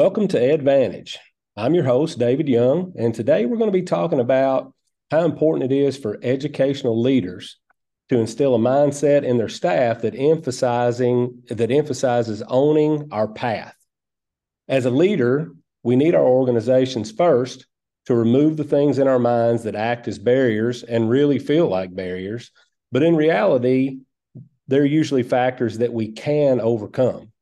Welcome to Advantage. I'm your host, David Young, and today we're going to be talking about how important it is for educational leaders to instill a mindset in their staff that emphasizing that emphasizes owning our path. As a leader, we need our organizations first to remove the things in our minds that act as barriers and really feel like barriers, but in reality, they're usually factors that we can overcome.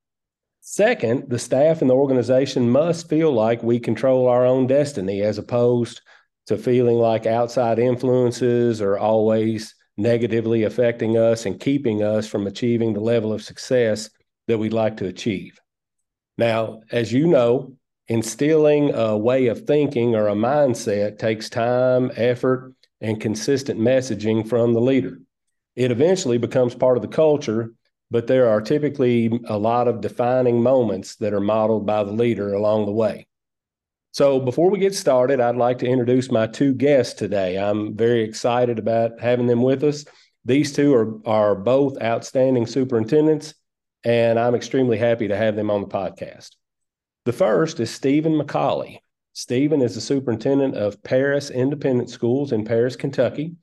Second, the staff and the organization must feel like we control our own destiny as opposed to feeling like outside influences are always negatively affecting us and keeping us from achieving the level of success that we'd like to achieve. Now, as you know, instilling a way of thinking or a mindset takes time, effort, and consistent messaging from the leader. It eventually becomes part of the culture, but there are typically a lot of defining moments that are modeled by the leader along the way. So, before we get started, I'd like to introduce my two guests today. I'm very excited about having them with us. These two are, are both outstanding superintendents, and I'm extremely happy to have them on the podcast. The first is Stephen McCauley. Stephen is the superintendent of Paris Independent Schools in Paris, Kentucky.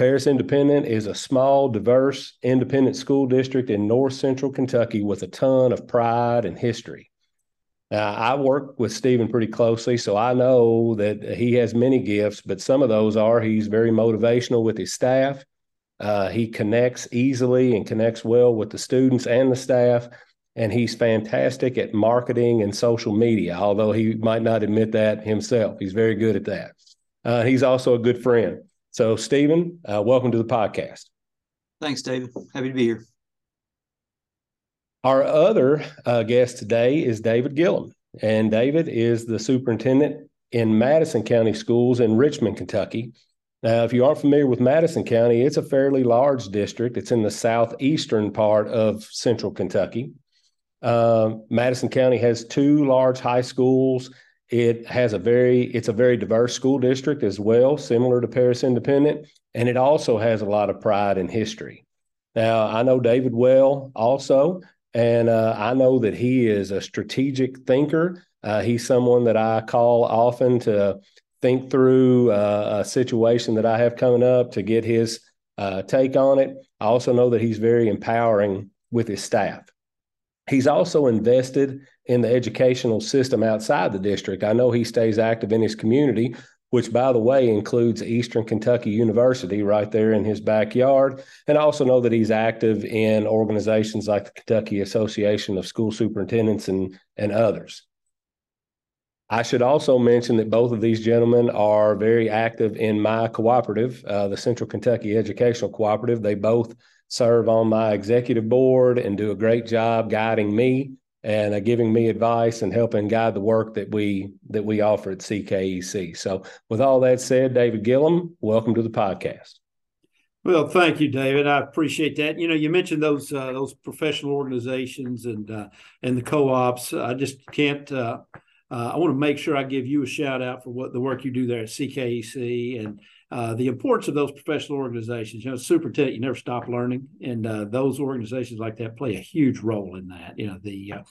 Paris Independent is a small, diverse, independent school district in north central Kentucky with a ton of pride and history. Now, I work with Stephen pretty closely, so I know that he has many gifts, but some of those are he's very motivational with his staff. Uh, he connects easily and connects well with the students and the staff, and he's fantastic at marketing and social media, although he might not admit that himself. He's very good at that. Uh, he's also a good friend. So, Stephen, uh, welcome to the podcast. Thanks, David. Happy to be here. Our other uh, guest today is David Gilliam, and David is the superintendent in Madison County Schools in Richmond, Kentucky. Now, if you aren't familiar with Madison County, it's a fairly large district. It's in the southeastern part of central Kentucky. Uh, Madison County has two large high schools. It has a very it's a very diverse school district as well, similar to Paris Independent, and it also has a lot of pride and history. Now, I know David well also, and uh, I know that he is a strategic thinker. Uh, he's someone that I call often to think through uh, a situation that I have coming up to get his uh, take on it. I also know that he's very empowering with his staff. He's also invested in the educational system outside the district. I know he stays active in his community, which, by the way, includes Eastern Kentucky University right there in his backyard. And I also know that he's active in organizations like the Kentucky Association of School Superintendents and, and others. I should also mention that both of these gentlemen are very active in my cooperative, uh, the Central Kentucky Educational Cooperative. They both serve on my executive board and do a great job guiding me and uh, giving me advice and helping guide the work that we that we offer at CKEC. So, with all that said, David Gilliam, welcome to the podcast. Well, thank you, David. I appreciate that. You know, you mentioned those uh, those professional organizations and uh, and the co-ops. I just can't. Uh, uh I want to make sure I give you a shout out for what the work you do there at CKEC and uh, the importance of those professional organizations. You know, superintendent, you never stop learning, and uh, those organizations like that play a huge role in that. You know, the uh,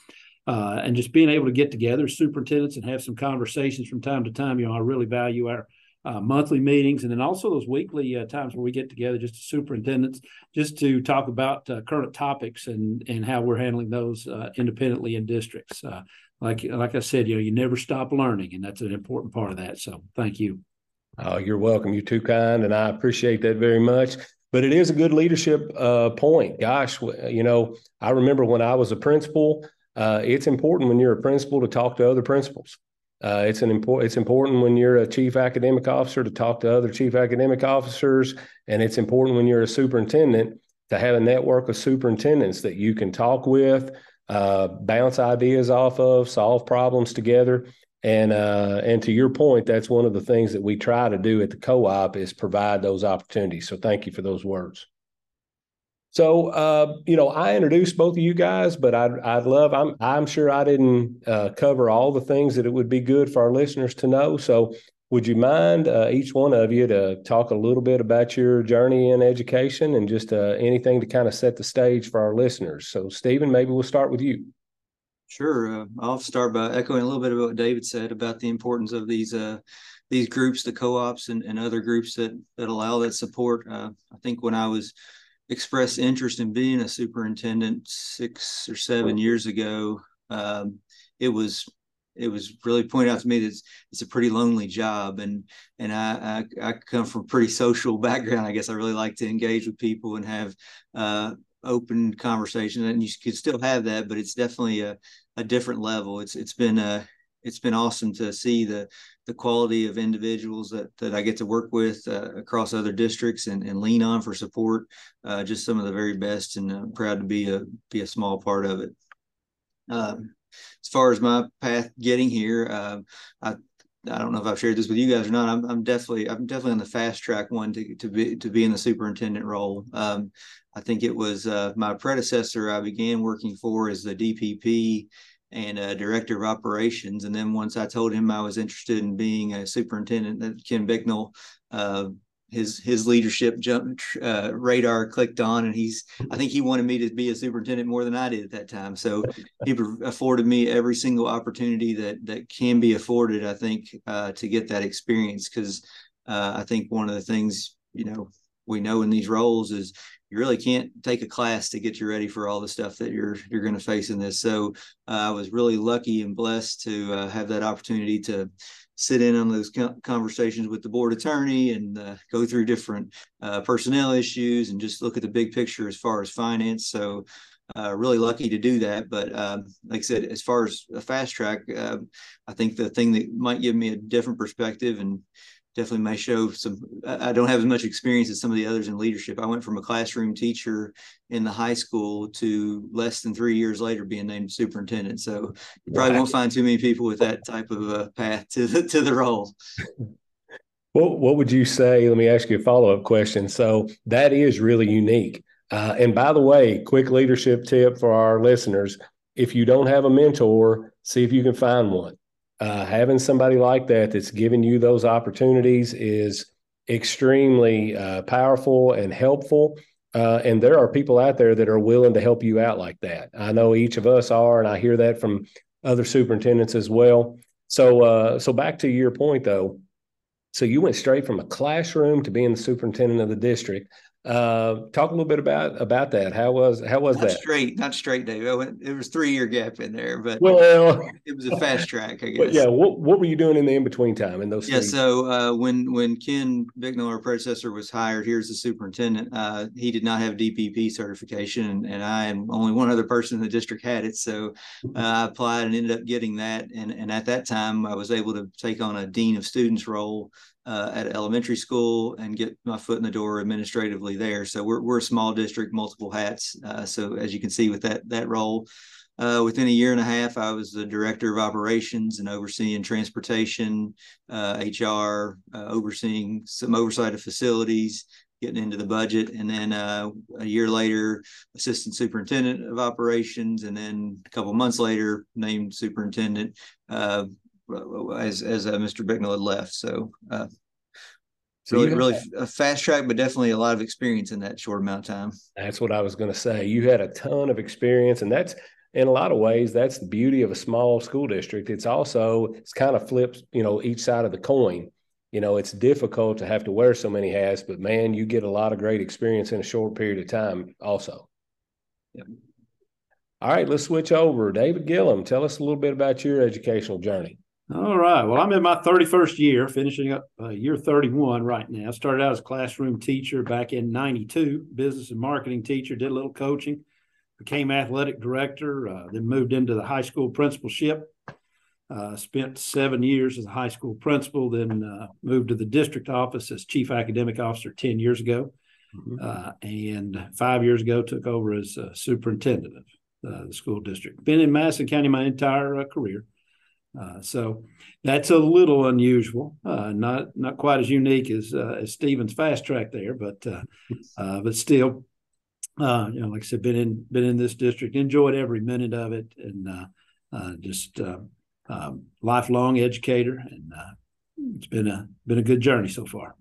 uh and just being able to get together superintendents and have some conversations from time to time. You know, I really value our uh, monthly meetings, and then also those weekly uh, times where we get together, just as superintendents, just to talk about uh, current topics and and how we're handling those uh, independently in districts. Like like I said, you know, you never stop learning, and that's an important part of that. So, thank you. Oh, you're welcome. You're too kind, and I appreciate that very much. But it is a good leadership uh, point. Gosh, you know, I remember when I was a principal. Uh, it's important when you're a principal to talk to other principals. Uh, it's an important. It's important when you're a chief academic officer to talk to other chief academic officers, and it's important when you're a superintendent to have a network of superintendents that you can talk with, uh, bounce ideas off of, solve problems together. And uh, and to your point, that's one of the things that we try to do at the co-op is provide those opportunities. So thank you for those words. So uh, you know, I introduced both of you guys, but I'd I'd love. I'm I'm sure I didn't uh, cover all the things that it would be good for our listeners to know. So would you mind uh, each one of you to talk a little bit about your journey in education and just uh, anything to kind of set the stage for our listeners? So Stephen, maybe we'll start with you. Sure. Uh, I'll start by echoing a little bit of what David said about the importance of these uh, these groups, the co-ops, and, and other groups that that allow that support. Uh, I think when I was expressed interest in being a superintendent six or seven years ago, um, it was it was really pointed out to me that it's, it's a pretty lonely job and and I, I, I come from a pretty social background i guess i really like to engage with people and have uh, open conversation and you could still have that but it's definitely a, a different level it's it's been uh it's been awesome to see the the quality of individuals that that I get to work with uh, across other districts and, and lean on for support. Uh, just some of the very best, and I'm proud to be a be a small part of it. Um, as far as my path getting here, uh, I I don't know if I've shared this with you guys or not. I'm, I'm definitely I'm definitely on the fast track one to to be to be in the superintendent role. Um, I think it was uh, my predecessor I began working for as the DPP and uh, director of operations. And then once I told him I was interested in being a superintendent, that Ken Bicknell uh, his his leadership jump uh, radar clicked on, and he's I think he wanted me to be a superintendent more than I did at that time. So he afforded me every single opportunity that that can be afforded. I think uh, to get that experience because uh, I think one of the things you know we know in these roles is you really can't take a class to get you ready for all the stuff that you're you're going to face in this. So uh, I was really lucky and blessed to uh, have that opportunity to sit in on those conversations with the board attorney and uh, go through different uh, personnel issues and just look at the big picture as far as finance. So, uh, really lucky to do that. But um, like I said, as far as a fast track, um, I think the thing that might give me a different perspective and definitely may show some i don't have as much experience as some of the others in leadership. I went from a classroom teacher in the high school to less than three years later being named superintendent. So you probably won't find too many people with that type of a path to the to the role. What, what would you say let me ask you a follow-up question. So that is really unique. Uh, and by the way quick leadership tip for our listeners. If you don't have a mentor see if you can find one uh, having somebody like that that's giving you those opportunities is extremely uh, powerful and helpful. Uh, and there are people out there that are willing to help you out like that. I know each of us are, and I hear that from other superintendents as well. So, uh, so back to your point though. So you went straight from a classroom to being the superintendent of the district. Uh, talk a little bit about about that. How was how was not that? Straight, not straight, Dave. I went, it was three year gap in there, but well, it was a fast track, I guess. yeah. What what were you doing in the in between time in those? Yeah. Three? So uh, when when Ken Bicknell, our predecessor, was hired here as the superintendent, uh, he did not have DPP certification, and, and I am only one other person in the district had it. So uh, I applied and ended up getting that. And and at that time, I was able to take on a dean of students role uh, at elementary school and get my foot in the door administratively there. So we're, we're a small district, multiple hats. Uh, so as you can see with that that role, uh, within a year and a half, I was the director of operations and overseeing transportation, HR, uh, uh, overseeing some oversight of facilities, getting into the budget, and then uh, a year later, assistant superintendent of operations, and then a couple months later, named superintendent as as uh, Mr. Bicknell had left. So, uh, so really, really a fast track, but definitely a lot of experience in that short amount of time. That's what I was going to say. You had a ton of experience, and that's in a lot of ways that's the beauty of a small school district. It's also it's kind of flips, you know, each side of the coin. You know, it's difficult to have to wear so many hats, but man, you get a lot of great experience in a short period of time. Also. Yep. All right, let's switch over. David Gilliam, tell us a little bit about your educational journey. All right. Well, I'm in my 31st year, finishing up uh, year 31 right now. Started out as a classroom teacher back in 92, business and marketing teacher, did a little coaching, became athletic director, uh, then moved into the high school principalship. Uh, spent seven years as a high school principal, then uh, moved to the district office as chief academic officer 10 years ago. Mm-hmm. Uh, and five years ago, took over as superintendent of uh, the school district. Been in Madison County my entire career. Uh, so that's a little unusual, uh, not not quite as unique as uh, as Stevens fast track there, but uh, uh, but still, uh, you know, like I said, been in been in this district, enjoyed every minute of it, and just um, lifelong educator, and it's been a been a good journey so far.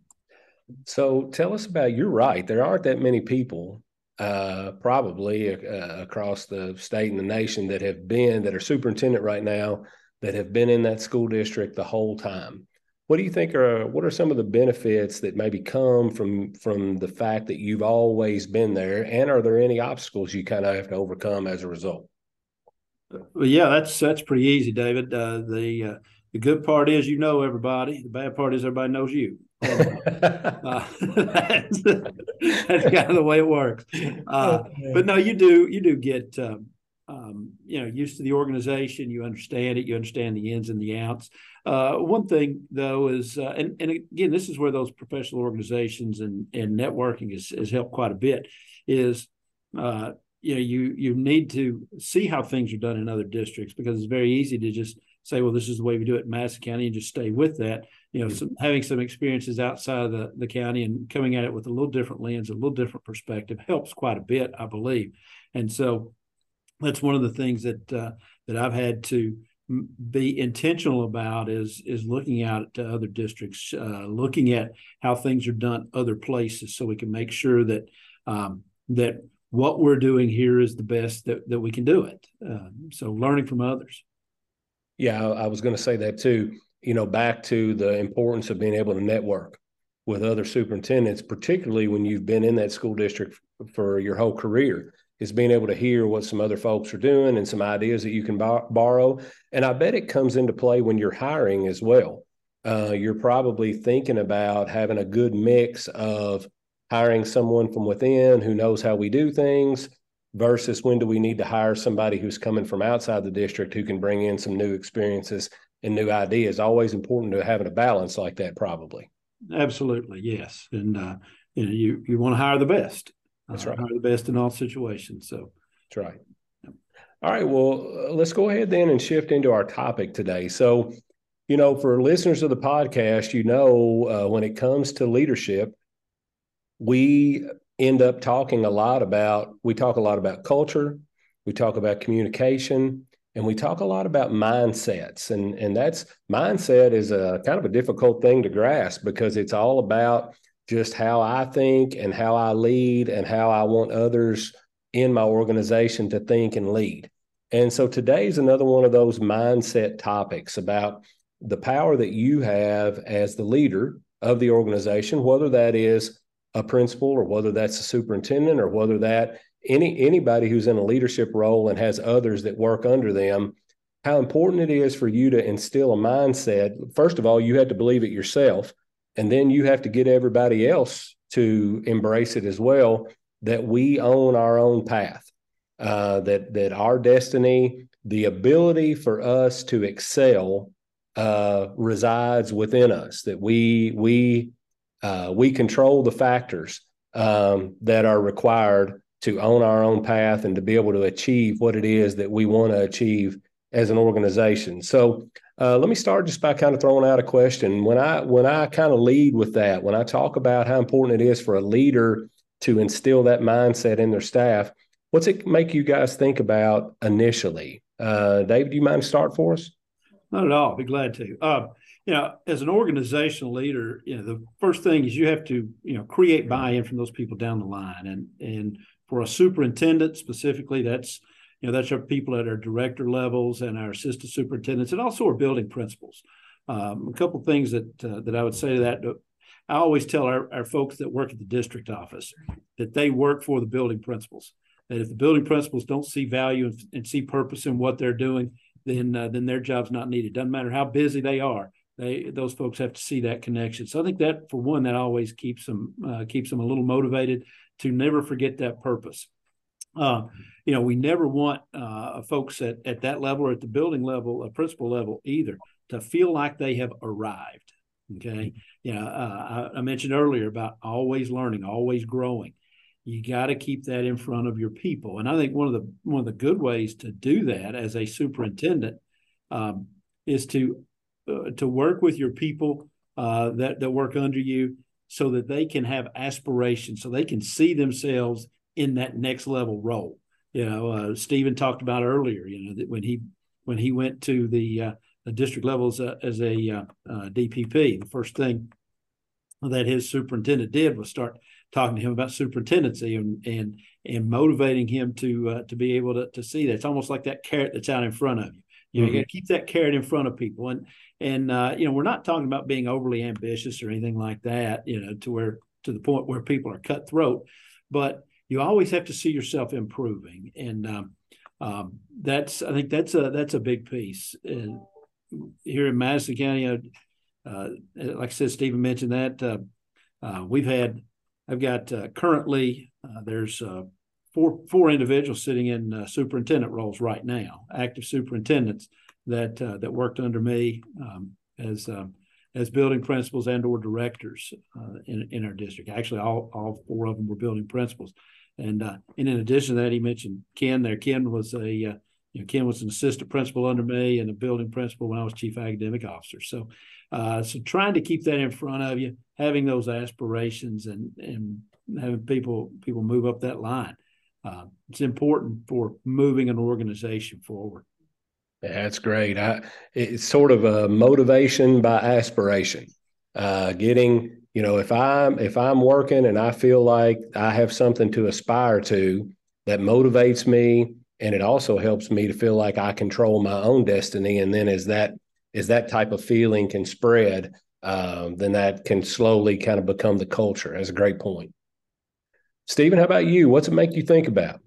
So tell us about. You're right. There aren't that many people uh, probably uh, across the state and the nation that have been that are superintendent right now that have been in that school district the whole time. What do you think are what are some of the benefits that maybe come from from the fact that you've always been there, and are there any obstacles you kind of have to overcome as a result? Well, yeah, that's that's pretty easy, David. Uh, the uh, the good part is you know everybody. The bad part is everybody knows you. uh, that's, that's, kind of the way it works. Uh, but no, you do you do get um, um, you know used to the organization. You understand it. You understand the ins and the outs. Uh, one thing though is, uh, and and again, this is where those professional organizations and and networking has, has helped quite a bit. Is uh, you know you you need to see how things are done in other districts because it's very easy to just say, well, this is the way we do it in Madison County and just stay with that. You know, some, having some experiences outside of the, the county and coming at it with a little different lens, a little different perspective helps quite a bit, I believe. And so that's one of the things that uh, that I've had to be intentional about is is looking out to other districts, uh, looking at how things are done other places, so we can make sure that um, that what we're doing here is the best that, that we can do it. Uh, so learning from others. Yeah, I, I was going to say that too. You know, back to the importance of being able to network with other superintendents, particularly when you've been in that school district for your whole career, is being able to hear what some other folks are doing and some ideas that you can borrow. And I bet it comes into play when you're hiring as well. Uh, you're probably thinking about having a good mix of hiring someone from within who knows how we do things versus when do we need to hire somebody who's coming from outside the district who can bring in some new experiences and new ideas. Always important to having a balance like that, probably. Absolutely, yes. And uh, you know, you you want to hire the best. That's uh, right. Hire the best in all situations. So that's right. All right. Well, uh, let's go ahead then and shift into our topic today. So, you know, for listeners of the podcast, you know, uh, when it comes to leadership, we end up talking a lot about we talk a lot about culture we talk about communication and we talk a lot about mindsets and and that's mindset is a kind of a difficult thing to grasp because it's all about just how I think and how I lead and how I want others in my organization to think and lead. And so today is another one of those mindset topics about the power that you have as the leader of the organization, whether that is a principal or whether that's a superintendent or whether that any anybody who's in a leadership role and has others that work under them how important it is for you to instill a mindset first of all you have to believe it yourself and then you have to get everybody else to embrace it as well that we own our own path uh, that that our destiny the ability for us to excel uh, resides within us that we we uh, we control the factors um, that are required to own our own path and to be able to achieve what it is that we want to achieve as an organization. So uh, let me start just by kind of throwing out a question. When I when I kind of lead with that, when I talk about how important it is for a leader to instill that mindset in their staff, what's it make you guys think about initially? Uh, David, do you mind start for us? Not at all. Be glad to. Uh, you know, as an organizational leader, you know, the first thing is you have to, you know, create buy-in from those people down the line. And and for a superintendent specifically, that's you know, that's our people at our director levels and our assistant superintendents, and also our building principals. Um, a couple things that uh, that I would say to that. I always tell our, our folks that work at the district office that they work for the building principals. That if the building principals don't see value and, and see purpose in what they're doing, then uh, then their job's not needed. Doesn't matter how busy they are they those folks have to see that connection. So I think that for one, that always keeps them uh, keeps them a little motivated to never forget that purpose. Uh, you know, we never want uh, folks at, at that level or at the building level, a principal level either, to feel like they have arrived. Okay. You know, uh, I, I mentioned earlier about always learning, always growing. You got to keep that in front of your people. And I think one of the one of the good ways to do that as a superintendent um, is to uh, to work with your people uh, that that work under you, so that they can have aspirations, so they can see themselves in that next level role. You know, uh, Stephen talked about earlier. You know that when he when he went to the, uh, the district levels uh, as a DPP, the first thing that his superintendent did was start talking to him about superintendency and and and motivating him to uh, to be able to to see that. It's almost like that carrot that's out in front of you. You know, mm-hmm. you got to keep that carrot in front of people, and and uh, you know, we're not talking about being overly ambitious or anything like that. You know, to where to the point where people are cutthroat, but you always have to see yourself improving, and um, um, that's I think that's a that's a big piece. And here in Madison County, uh, uh like I said, Stephen mentioned that uh, uh, we've had I've got currently there's four four individuals sitting in superintendent roles right now, active superintendents that that worked under me um, as as building principals and or directors uh, in, in our district. Actually, all, all four of them were building principals. And uh, and in addition to that, he mentioned Ken there. Ken was a uh, you know Ken was an assistant principal under me and a building principal when I was chief academic officer. So uh, so trying to keep that in front of you, having those aspirations and and having people people move up that line. Uh, it's important for moving an organization forward. That's great. I, it's sort of a motivation by aspiration. Uh, getting you know if i'm if i'm working and i feel like i have something to aspire to that motivates me and it also helps me to feel like i control my own destiny and then as that as that type of feeling can spread um, then that can slowly kind of become the culture that's a great point stephen how about you what's it make you think about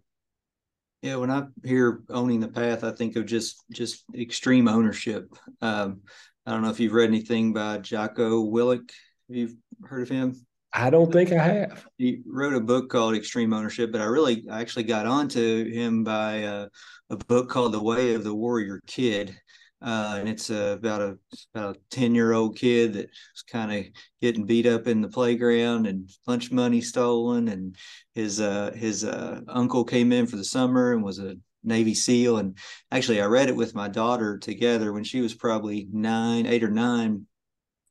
yeah when i hear owning the path i think of just just extreme ownership um, i don't know if you've read anything by jocko willink have you heard of him? I don't think I have. He wrote a book called Extreme Ownership, but I really I actually got onto him by uh, a book called The Way of the Warrior Kid. Uh, and it's uh, about a about a ten year old kid that's kind of getting beat up in the playground and lunch money stolen, and his uh, his uh, uncle came in for the summer and was a Navy SEAL. And actually, I read it with my daughter together when she was probably nine, eight or nine,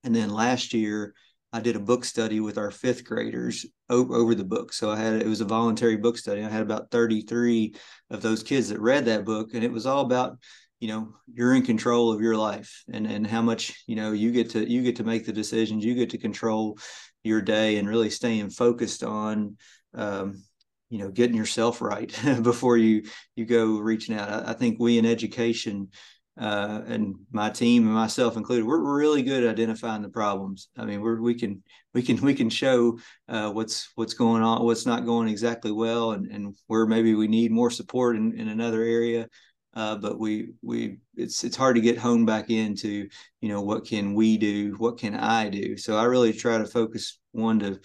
and then last year I did a book study with our fifth graders over, over the book. So I had it was a voluntary book study. I had about 33 of those kids that read that book, and it was all about you know you're in control of your life and and how much you know you get to you get to make the decisions you get to control your day and really staying focused on um, you know getting yourself right before you you go reaching out I, I think we in education uh, and my team and myself included, we're, really good at identifying the problems. I mean, we're, we can we can we can show uh, what's what's going on, what's not going exactly well, and, and where maybe we need more support in, in another area. Uh, but we we it's it's hard to get honed back into you know what can we do, what can I do. So I really try to focus one to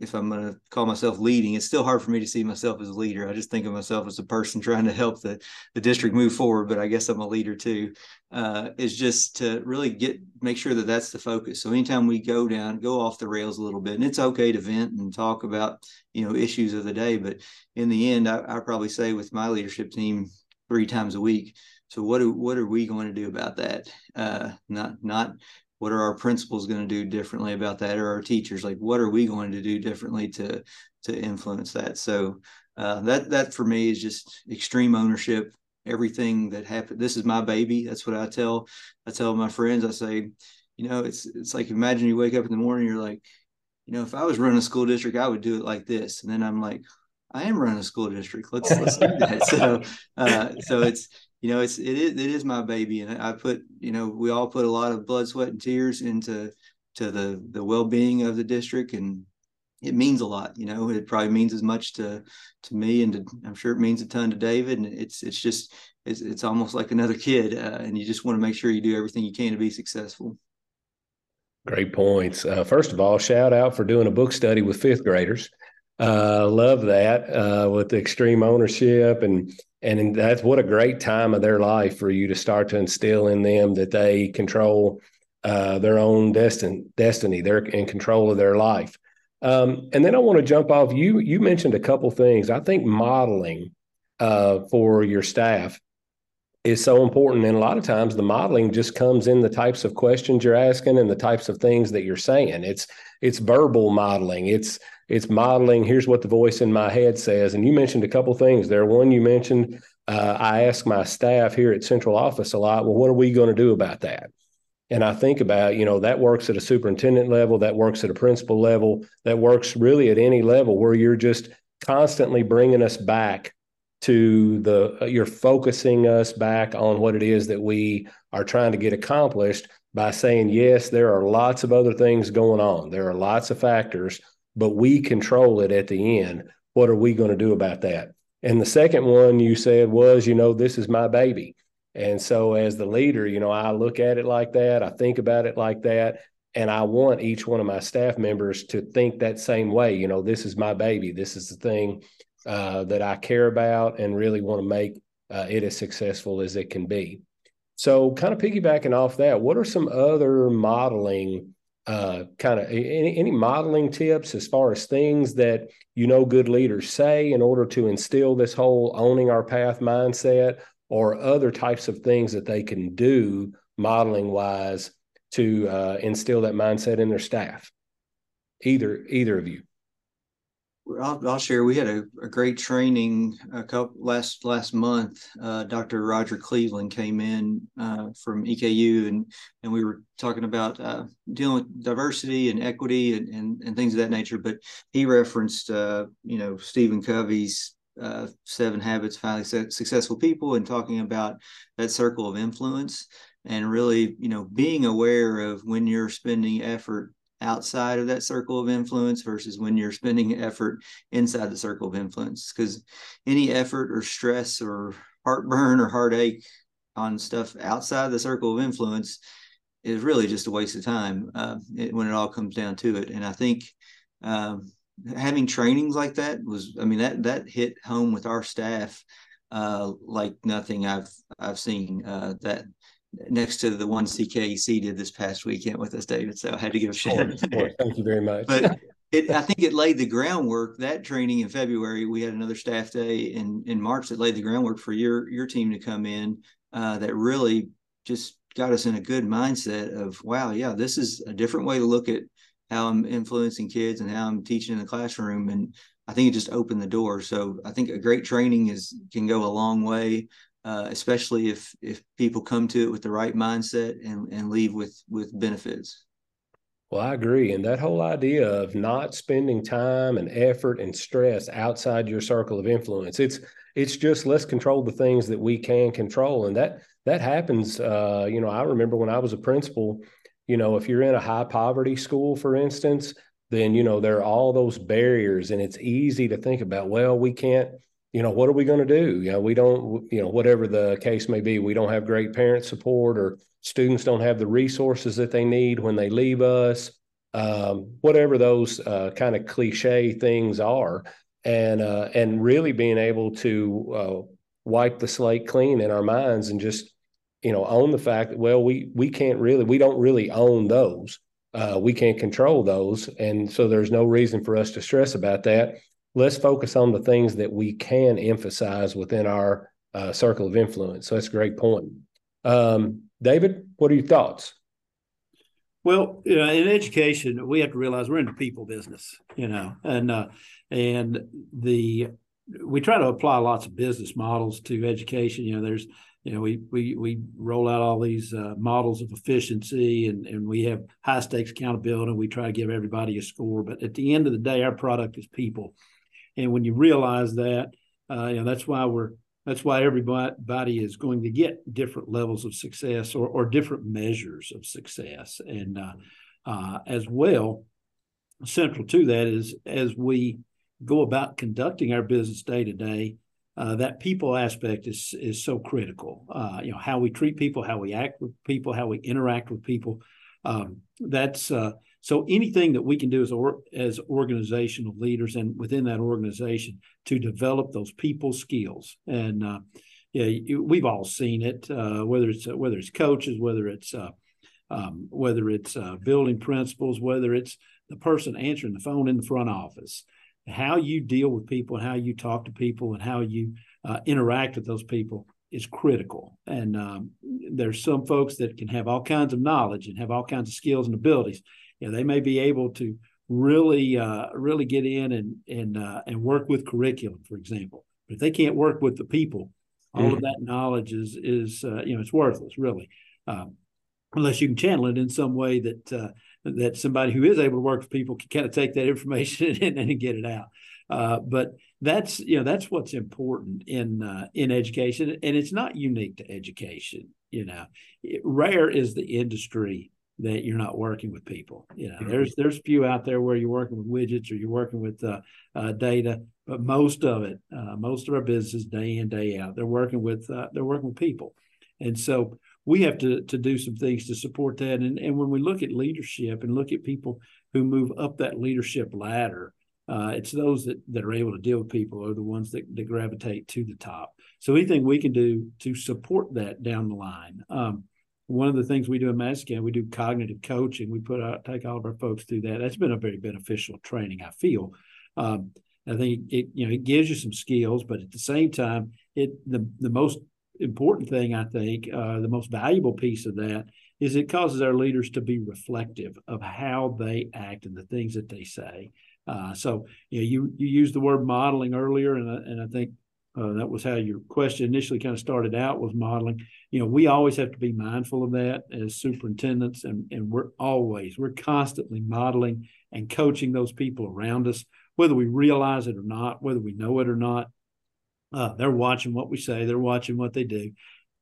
if I'm going to call myself leading, it's still hard for me to see myself as a leader. I just think of myself as a person trying to help the, the district move forward, but I guess I'm a leader too. Uh, is just to really get make sure that that's the focus. So anytime we go down, go off the rails a little bit, and it's okay to vent and talk about you know issues of the day, but in the end, I, I probably say with my leadership team three times a week. So what do what are we going to do about that? Uh, not not what are our principals going to do differently about that or our teachers? Like what are we going to do differently to to influence that? So uh, that that for me is just extreme ownership. Everything that happened this is my baby. That's what i tell i tell my friends. I say you know it's it's like imagine you wake up in the morning you're like you know if i was running a school district i would do it like this. And then i'm like i am running a school district let's let's do that so uh, so it's you know, it's it is it is my baby, and I put you know we all put a lot of blood, sweat, and tears into to the the well being of the district, and it means a lot. You know, it probably means as much to to me, and to, I'm sure it means a ton to David. And it's it's just it's it's almost like another kid, uh, and you just want to make sure you do everything you can to be successful. Great points. Uh, first of all, shout out for doing a book study with fifth graders. Uh, love that uh, with the extreme ownership and and that's what a great time of their life for you to start to instill in them that they control uh, their own destiny. Destiny, they're in control of their life. Um, and then I want to jump off. You you mentioned a couple things. I think modeling uh, for your staff is so important, and a lot of times the modeling just comes in the types of questions you're asking and the types of things that you're saying. It's it's verbal modeling. It's it's modeling. Here's what the voice in my head says. And you mentioned a couple things there. One, you mentioned uh, I ask my staff here at central office a lot. Well, what are we going to do about that? And I think about, you know, that works at a superintendent level, that works at a principal level, that works really at any level where you're just constantly bringing us back to the, uh, you're focusing us back on what it is that we are trying to get accomplished by saying, yes, there are lots of other things going on. There are lots of factors, but we control it at the end. What are we going to do about that? And the second one you said was, you know, this is my baby. And so as the leader, you know, I look at it like that, I think about it like that, and I want each one of my staff members to think that same way. You know, this is my baby. This is the thing uh, that I care about and really want to make uh, it as successful as it can be. So, kind of piggybacking off that, what are some other modeling uh, kind of any, any modeling tips as far as things that you know good leaders say in order to instill this whole owning our path mindset or other types of things that they can do modeling wise to uh, instill that mindset in their staff? Either either of you I'll, I'll share. We had a, a great training a couple last last month. Uh, Dr. Roger Cleveland came in uh, from EKU, and and we were talking about uh, dealing with diversity and equity and, and, and things of that nature. But he referenced, uh, you know, Stephen Covey's uh, seven habits of highly successful people and talking about that circle of influence and really you know being aware of when you're spending effort outside of that circle of influence versus when you're spending effort inside the circle of influence. Because any effort or stress or heartburn or heartache on stuff outside the circle of influence is really just a waste of time uh, it, when it all comes down to it. And i think um, having trainings like that was i mean that that hit home with our staff uh, like nothing i've i've seen uh, that next to the one CKEC did this past weekend with us, David. So I had to give a shout out. Thank you very much. But it, I think it laid the groundwork. That training in February, we had another staff day in in March that laid the groundwork for your your team to come in. Uh, that really just got us in a good mindset of wow, yeah, this is a different way to look at how I'm influencing kids and how I'm teaching in the classroom. And I think it just opened the door. So I think a great training is can go a long way uh, especially if if people come to it with the right mindset and and leave with with benefits. Well, I agree, and that whole idea of not spending time and effort and stress outside your circle of influence it's it's just let's control the things that we can control, and that that happens. Uh, you know, I remember when I was a principal. You know, if you're in a high poverty school, for instance, then you know there are all those barriers, and it's easy to think about. Well, we can't you know, what are we going to do? You know, we don't, you know, whatever the case may be, we don't have great parent support or students don't have the resources that they need when they leave us, um, whatever those uh, kind of cliche things are. And, uh, and really being able to uh, wipe the slate clean in our minds and just, you know, own the fact that, well, we, we can't really, we don't really own those. Uh, we can't control those. And so there's no reason for us to stress about that let's focus on the things that we can emphasize within our uh, circle of influence. So that's a great point. Um, David, what are your thoughts? Well, you know, in education, we have to realize we're in the people business, you know, and uh, and the we try to apply lots of business models to education. You know, there's you know we we we roll out all these uh, models of efficiency and and we have high stakes accountability. And we try to give everybody a score, but at the end of the day, our product is people, and when you realize that, uh, you know, that's why we're that's why everybody is going to get different levels of success or, or different measures of success. And uh, uh, as well, central to that is as we go about conducting our business day to day, uh, that people aspect is is so critical. Uh, you know how we treat people, how we act with people, how we interact with people. Um, that's uh, so anything that we can do as or, as organizational leaders and within that organization to develop those people skills and uh, yeah, we've all seen it uh, whether it's uh, whether it's coaches, whether it's uh, um, whether it's uh, building principals whether it's the person answering the phone in the front office. How you deal with people and how you talk to people and how you uh, interact with those people is critical. And um, there's some folks that can have all kinds of knowledge and have all kinds of skills and abilities, you know, they may be able to really uh, really get in and and uh, and work with curriculum, for example. But if they can't work with the people, all mm. of that knowledge is is uh, you know it's worthless really. Um, unless you can channel it in some way that uh, that somebody who is able to work with people can kind of take that information and, and get it out. Uh, but that's you know that's what's important in uh, in education, and it's not unique to education. You know, it, rare is the industry that you're not working with people. You know, there's there's few out there where you're working with widgets or you're working with uh, uh, data, but most of it, uh, most of our businesses, day in day out, they're working with uh, they're working with people, and so we have to to do some things to support that. And and when we look at leadership and look at people who move up that leadership ladder, uh, it's those that, that are able to deal with people are the ones that, that gravitate to the top. So anything we can do to support that down the line. Um, one of the things we do in Massacre, we do cognitive coaching. We put out, take all of our folks through that. That's been a very beneficial training, I feel. Um, I think it, you know, it gives you some skills, but at the same time, it the the most important thing I think, uh, the most valuable piece of that is it causes our leaders to be reflective of how they act and the things that they say. Uh, so you know, you you used the word modeling earlier, and and I think uh, that was how your question initially kind of started out was modeling. You know, we always have to be mindful of that as superintendents, and and we're always we're constantly modeling and coaching those people around us, whether we realize it or not, whether we know it or not. Uh, they're watching what we say, they're watching what they do,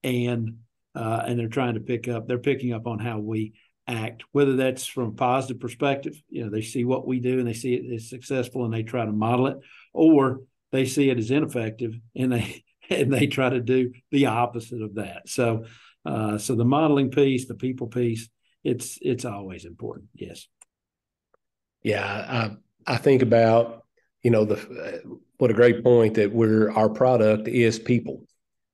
and uh, and they're trying to pick up. They're picking up on how we act, whether that's from a positive perspective, you know, they see what we do and they see it as successful and they try to model it, or they see it as ineffective and they and they try to do the opposite of that. So uh, so the modeling piece, the people piece, it's it's always important. Yes. Yeah, I I think about you know the what a great point that we're our product is people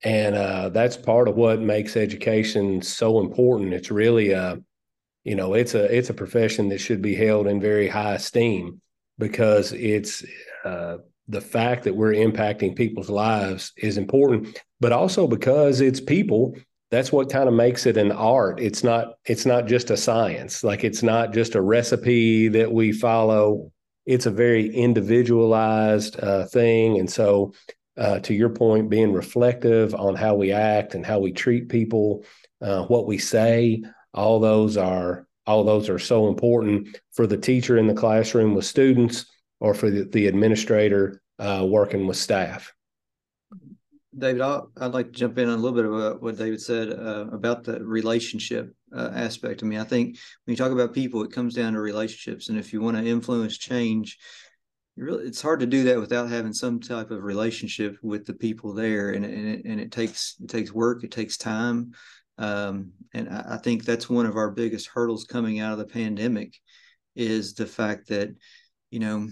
and uh, that's part of what makes education so important it's really a you know it's a it's a profession that should be held in very high esteem because it's uh, the fact that we're impacting people's lives is important but also because it's people that's what kind of makes it an art. It's not it's not just a science. Like it's not just a recipe that we follow. It's a very individualized uh, thing. And so uh, to your point being reflective on how we act and how we treat people uh, what we say all those are all those are so important for the teacher in the classroom with students or for the, the administrator uh, working with staff. David, i would like to jump in on a little bit about what David said uh, about the relationship uh, aspect. I mean, I think when you talk about people, it comes down to relationships, and if you want to influence change, really it's hard to do that without having some type of relationship with the people there, and and it, and it takes it takes work, it takes time, um, and I, I think that's one of our biggest hurdles coming out of the pandemic is the fact that, you know,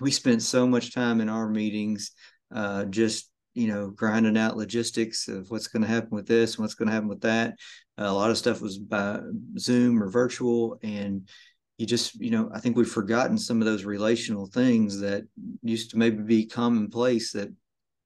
we spent so much time in our meetings uh, just you know grinding out logistics of what's going to happen with this and what's going to happen with that. A lot of stuff was by zoom or virtual and you just you know i think we've forgotten some of those relational things that used to maybe be commonplace that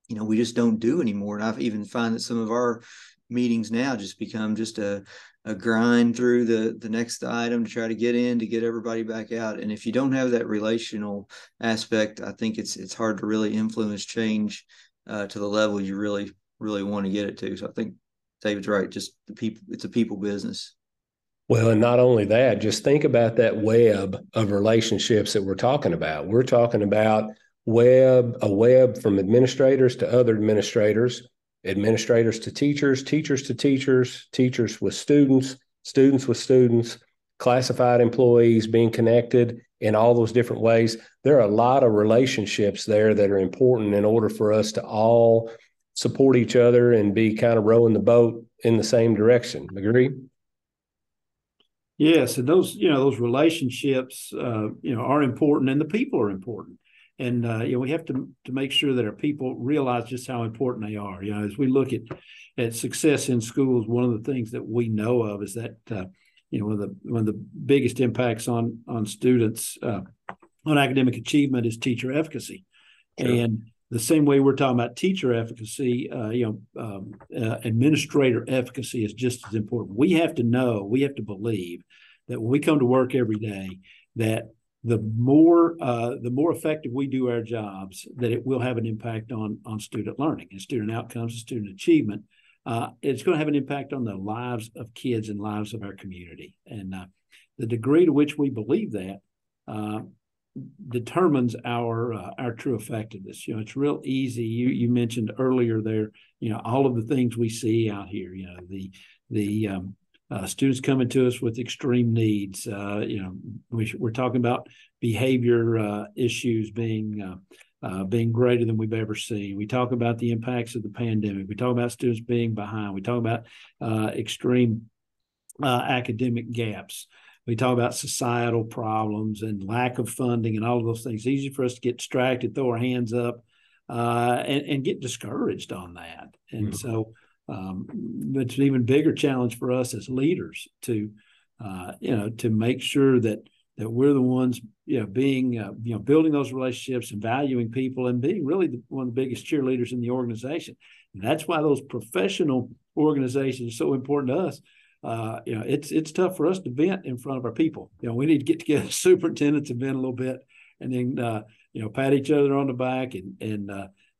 you know we just don't do anymore. And i've even find that some of our meetings now just become just a, a grind through the the next item to try to get in to get everybody back out. And if you don't have that relational aspect i think it's it's hard to really influence change uh, to the level you really really want to get it to. So i think david's right just the people it's a people business. Well, and not only that, just think about that web of relationships that we're talking about. We're talking about web, a web from administrators to other administrators, administrators to teachers, teachers to teachers, teachers with students, students with students, classified employees being connected in all those different ways. There are a lot of relationships there that are important in order for us to all support each other and be kind of rowing the boat in the same direction. Agree? Yes, and those you know those relationships uh, you know are important, and the people are important and uh, you know we have to to make sure that our people realize just how important they are. You know, as we look at at success in schools, one of the things that we know of is that uh, you know one of the one of the biggest impacts on on students uh, on academic achievement is teacher efficacy, sure. and the same way we're talking about teacher efficacy, uh, you know, um, uh, administrator efficacy is just as important. We have to know, we have to believe that when we come to work every day, that the more uh, the more effective we do our jobs, that it will have an impact on on student learning and student outcomes and student achievement. uh, it's going to have an impact on the lives of kids and lives of our community. And uh, the degree to which we believe that uh, determines our uh, our true effectiveness. You know, it's real easy. You you mentioned earlier there, you know, all of the things we see out here. You know, the the um, uh, students coming to us with extreme needs. Uh, you know, we, are talking about behavior uh, issues being uh, uh, being greater than we've ever seen. We talk about the impacts of the pandemic. We talk about students being behind. We talk about uh, extreme academic gaps. We talk about societal problems and lack of funding and all of those things. It's easy for us to get distracted, throw our hands up, and, and get discouraged on that. And mm-hmm. so um, it's an even bigger challenge for us as leaders to, uh, you know, to make sure that that we're the ones, you know, being, uh, you know, building those relationships and valuing people and being really the, one of the biggest cheerleaders in the organization. And that's why those professional organizations are so important to us. Uh, you know, it's it's tough for us to vent in front of our people. You know, we need to get together superintendents and vent a little bit, and then uh, you know, pat each other on the back and and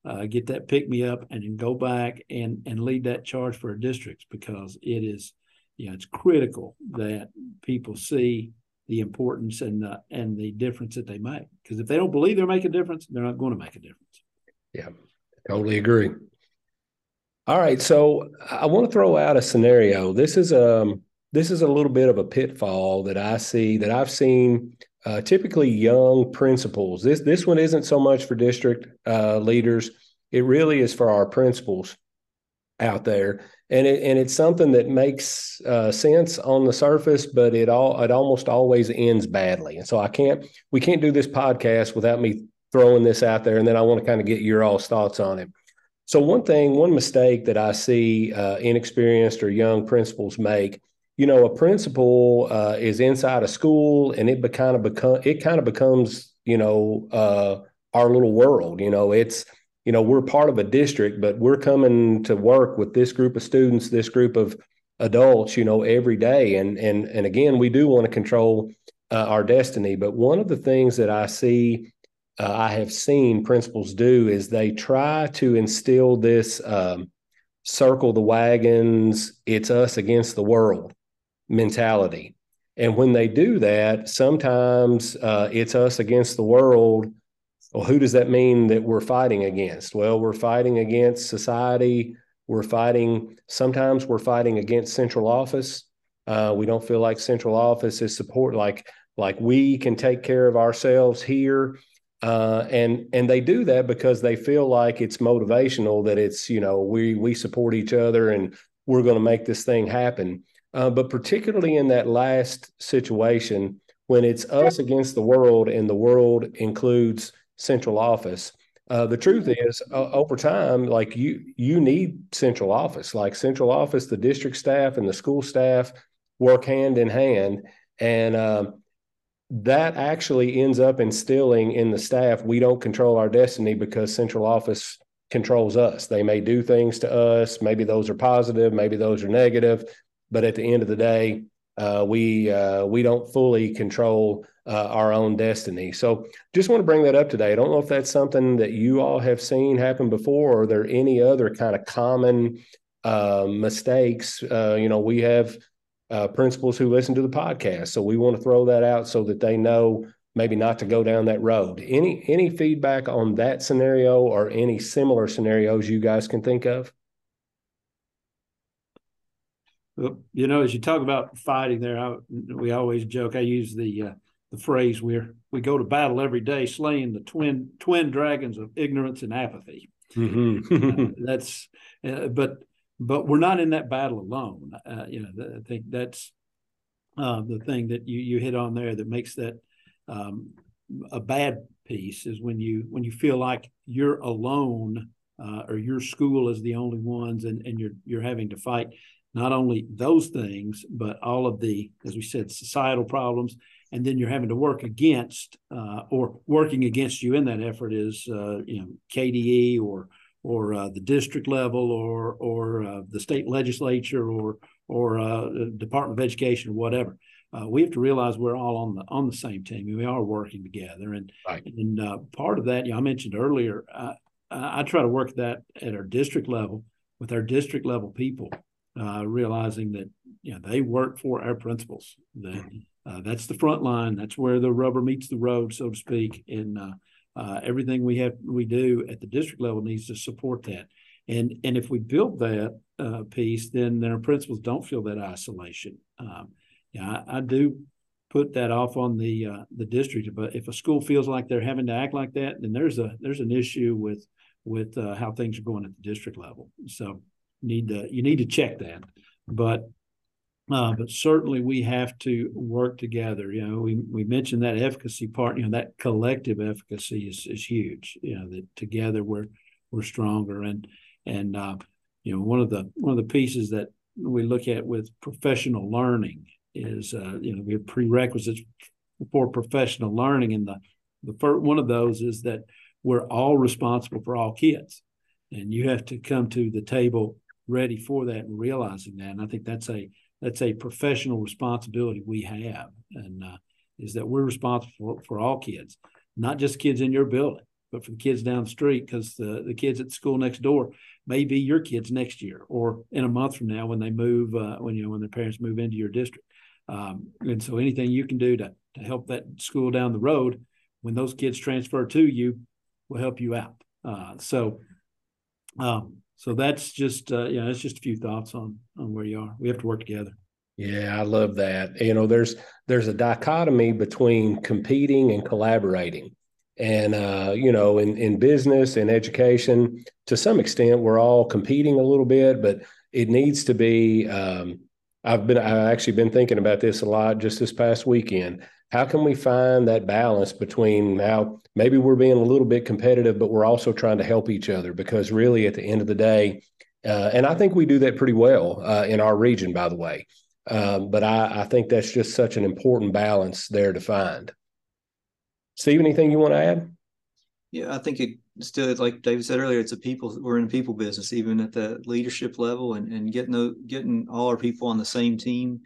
uh, get that pick me up and then go back and and lead that charge for our districts because it is you know it's critical that people see the importance and the and the difference that they make. Because if they don't believe they're making a difference they're not going to make a difference. Yeah totally agree. All right so i want to throw out a scenario. This is um this is a little bit of a pitfall that i see that i've seen uh, typically young principals. This this one isn't so much for district uh, leaders. It really is for our principals out there, and it and it's something that makes uh, sense on the surface, but it all it almost always ends badly. And so I can't we can't do this podcast without me throwing this out there, and then I want to kind of get your all's thoughts on it. So one thing, one mistake that I see uh, inexperienced or young principals make you know, a principal uh, is inside a school, and it be, kind of become it kind of becomes you know uh, our little world. You know, it's you know we're part of a district, but we're coming to work with this group of students, this group of adults, you know, every day, and and and again, we do want to control uh, our destiny. But one of the things that I see, uh, I have seen principals do is they try to instill this. Um, circle the wagons it's us against the world mentality. And when they do that, sometimes uh, it's us against the world. Well, who does that mean that we're fighting against? Well, we're fighting against society. We're fighting, sometimes we're fighting against central office. Uh, we don't feel like central office is support, like, like we can take care of ourselves here. Uh, and and they do that because they feel like it's motivational that it's you know we we support each other and we're going to make this thing happen uh, but particularly in that last situation, when it's us against the world and the world includes central office, uh, the truth is, uh, over time, like you, you need central office. Like central office, the district staff and the school staff work hand in hand, and um, that actually ends up instilling in the staff we don't control our destiny because central office controls us. They may do things to us. Maybe those are positive. Maybe those are negative but at the end of the day, uh, we uh, we don't fully control uh, our own destiny. So, just want to bring that up today. I don't know if that's something that you all have seen happen before, or are there any other kind of common uh, mistakes? Uh, you know, we have uh, principals who listen to the podcast, so we want to throw that out so that they know maybe not to go down that road. Any any feedback on that scenario or any similar scenarios you guys can think of? You know, as you talk about fighting there, I, we always joke. I use the uh, the phrase "we're we go to battle every day, slaying the twin twin dragons of ignorance and apathy." Mm-hmm. uh, that's, uh, but but we're not in that battle alone. Uh, you know, I think that's uh, the thing that you you hit on there that makes that um, a bad piece is when you when you feel like you're alone uh, or your school is the only ones and, and you're you're having to fight not only those things, but all of the, as we said, societal problems. And then you're having to work against, uh, or working against you in that effort is, uh, you know, KDE or or uh, the district level or or uh, the state legislature or or uh, Department of Education or whatever. Uh, we have to realize we're all on the on the same team and we are working together. And right. and part of that, you know, I mentioned earlier, I, I try to work that at our district level with our district level people, uh, realizing that you know they work for our principals. That uh, that's the front line. That's where the rubber meets the road, so to speak. And uh, uh, everything we have we do at the district level needs to support that. And and if we build that uh, piece, then our principals don't feel that isolation. Um, yeah, I, I, do put that off on the the district. But if a school feels like they're having to act like that, then there's a there's an issue with with how things are going at the district level. So need to you need to check that. But uh, but certainly we have to work together. You know, we, we mentioned that efficacy part. You know, that collective efficacy is, is huge. You know, that together we're we're stronger. And and uh, you know, one of the one of the pieces that we look at with professional learning is uh, you know we have prerequisites for professional learning, and the the first one of those is that we're all responsible for all kids, and you have to come to the table ready for that and realizing that. And I think that's a that's a professional responsibility we have, and uh, is that we're responsible for, for all kids, not just kids in your building, but for the kids down the street, because the the kids at school next door may be your kids next year or in a month from now when they move, uh, when you know when their parents move into your district. Um, and so anything you can do to to help that school down the road when those kids transfer to you will help you out. Uh, so um, so that's just uh, yeah, that's just a few thoughts on on where you are. We have to work together. Yeah, I love that. You know, there's there's a dichotomy between competing and collaborating. And uh, you know, in in business and education, to some extent, we're all competing a little bit, but it needs to be. Um, I've been I've actually been thinking about this a lot just this past weekend. How can we find that balance between now maybe we're being a little bit competitive but we're also trying to help each other? Because really at the end of the day uh, and i think we do that pretty well uh, in our region by the way. Um, but I, I, think that's just such an important balance there to find. Steve anything you want to add yeah i think it still like david said earlier it's a people we're in a people business even at the leadership level and, and getting the, getting all our people on the same team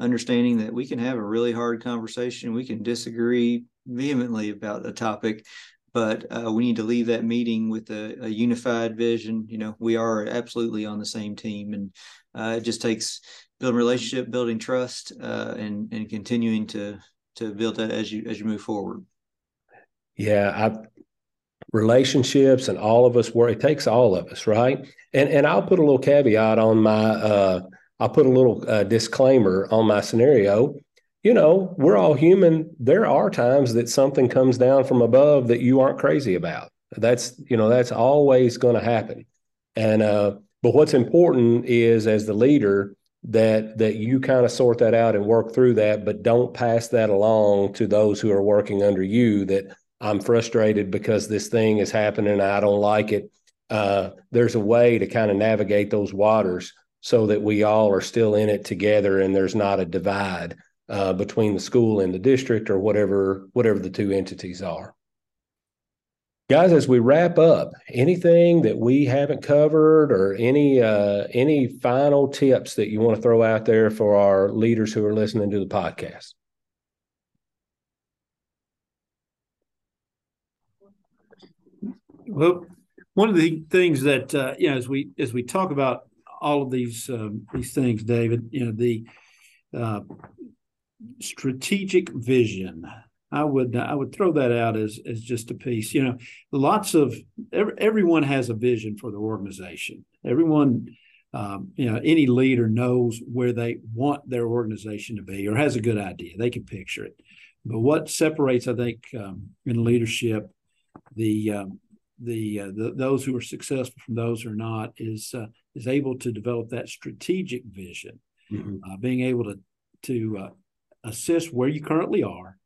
understanding that we can have a really hard conversation. We can disagree vehemently about a topic but uh, we need to leave that meeting with a, a, unified vision. You know we are absolutely on the same team and uh, it just takes building relationship building trust uh, and and continuing to to build that as you as you move forward. Yeah i relationships and all of us work. It takes all of us, right? And and I'll put a little caveat on my. Uh, I'll put a little uh, disclaimer on my scenario. You know, we're all human. There are times that something comes down from above that you aren't crazy about. That's you know that's always going to happen. And uh, but what's important is as the leader that that you kind of sort that out and work through that, but don't pass that along to those who are working under you. That I'm frustrated because this thing is happening I don't like it. Uh, there's a way to kind of navigate those waters so that we all are still in it together and there's not a divide uh, between the school and the district or whatever whatever the two entities are. Guys, as we wrap up, anything that we haven't covered or any uh, any final tips that you want to throw out there for our leaders who are listening to the podcast? Well, one of the things that uh, you know, as we as we talk about all of these um, these things, David, you know, the uh, strategic vision. I would I would throw that out as as just a piece. You know, lots of every, everyone has a vision for the organization. Everyone, um, you know, any leader knows where they want their organization to be or has a good idea. They can picture it. But what separates, I think, um, in leadership, the um, the, uh, the those who are successful from those who are not is uh, is able to develop that strategic vision, mm-hmm. uh, being able to to uh, assess where you currently are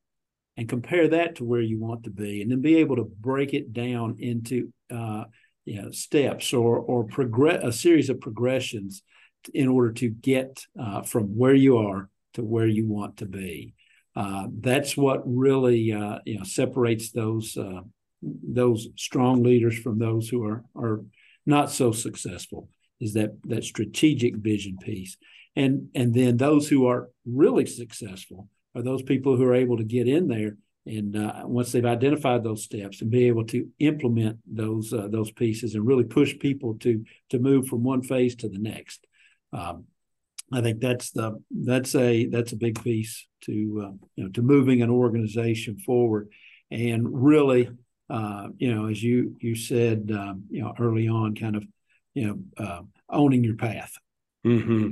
and compare that to where you want to be, and then be able to break it down into uh, you know steps or or progress a series of progressions in order to get uh, from where you are to where you want to be. that's what really you know separates those those strong leaders from those who are are not so successful is that that strategic vision piece and and then those who are really successful are those people who are able to get in there and uh, once they've identified those steps and be able to implement those uh, those pieces and really push people to to move from one phase to the next. Um, I think that's the that's a that's a big piece to uh, you know to moving an organization forward, and really, uh, you know, as you you said, um, you know, early on, kind of, you know, uh, owning your path. hmm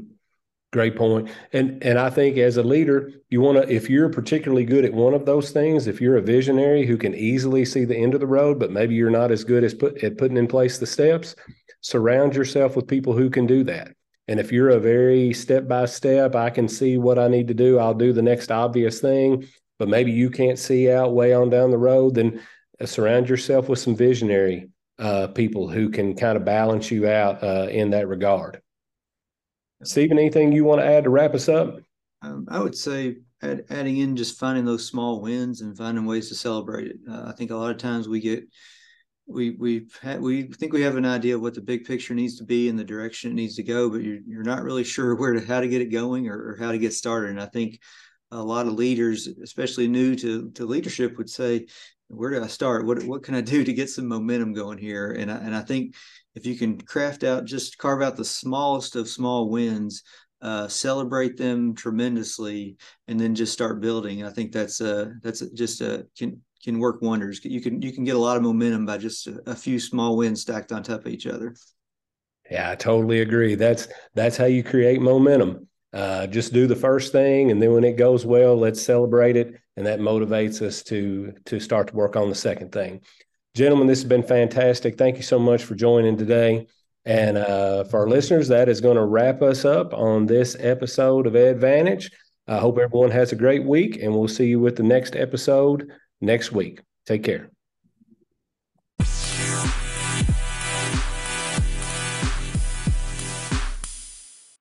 Great point. And and I think as a leader, you want to if you're particularly good at one of those things, if you're a visionary who can easily see the end of the road, but maybe you're not as good as put at putting in place the steps, surround yourself with people who can do that. And if you're a very step by step, I can see what I need to do, I'll do the next obvious thing, but maybe you can't see out way on down the road, then surround yourself with some visionary uh, people who can kind of balance you out uh, in that regard. Stephen, anything you want to add to wrap us up? Um, I would say add, adding in just finding those small wins and finding ways to celebrate it. Uh, I think a lot of times we get we we we think we have an idea of what the big picture needs to be and the direction it needs to go, but you're you're not really sure where to how to get it going or, or how to get started. And I think a lot of leaders, especially new to to leadership, would say, "Where do I start? What what can I do to get some momentum going here?" And I, and I think if you can craft out just carve out the smallest of small wins uh, celebrate them tremendously and then just start building. I think that's uh that's just a can can work wonders. You can you can get a lot of momentum by just a, a few small wins stacked on top of each other. Yeah i totally agree. That's that's how you create momentum. Uh, just do the first thing and then when it goes well let's celebrate it and that motivates us to to start to work on the second thing Gentlemen, this has been fantastic. Thank you so much for joining today. And uh, for our listeners, that is going to wrap us up on this episode of Advantage. I hope everyone has a great week, and we'll see you with the next episode next week. Take care.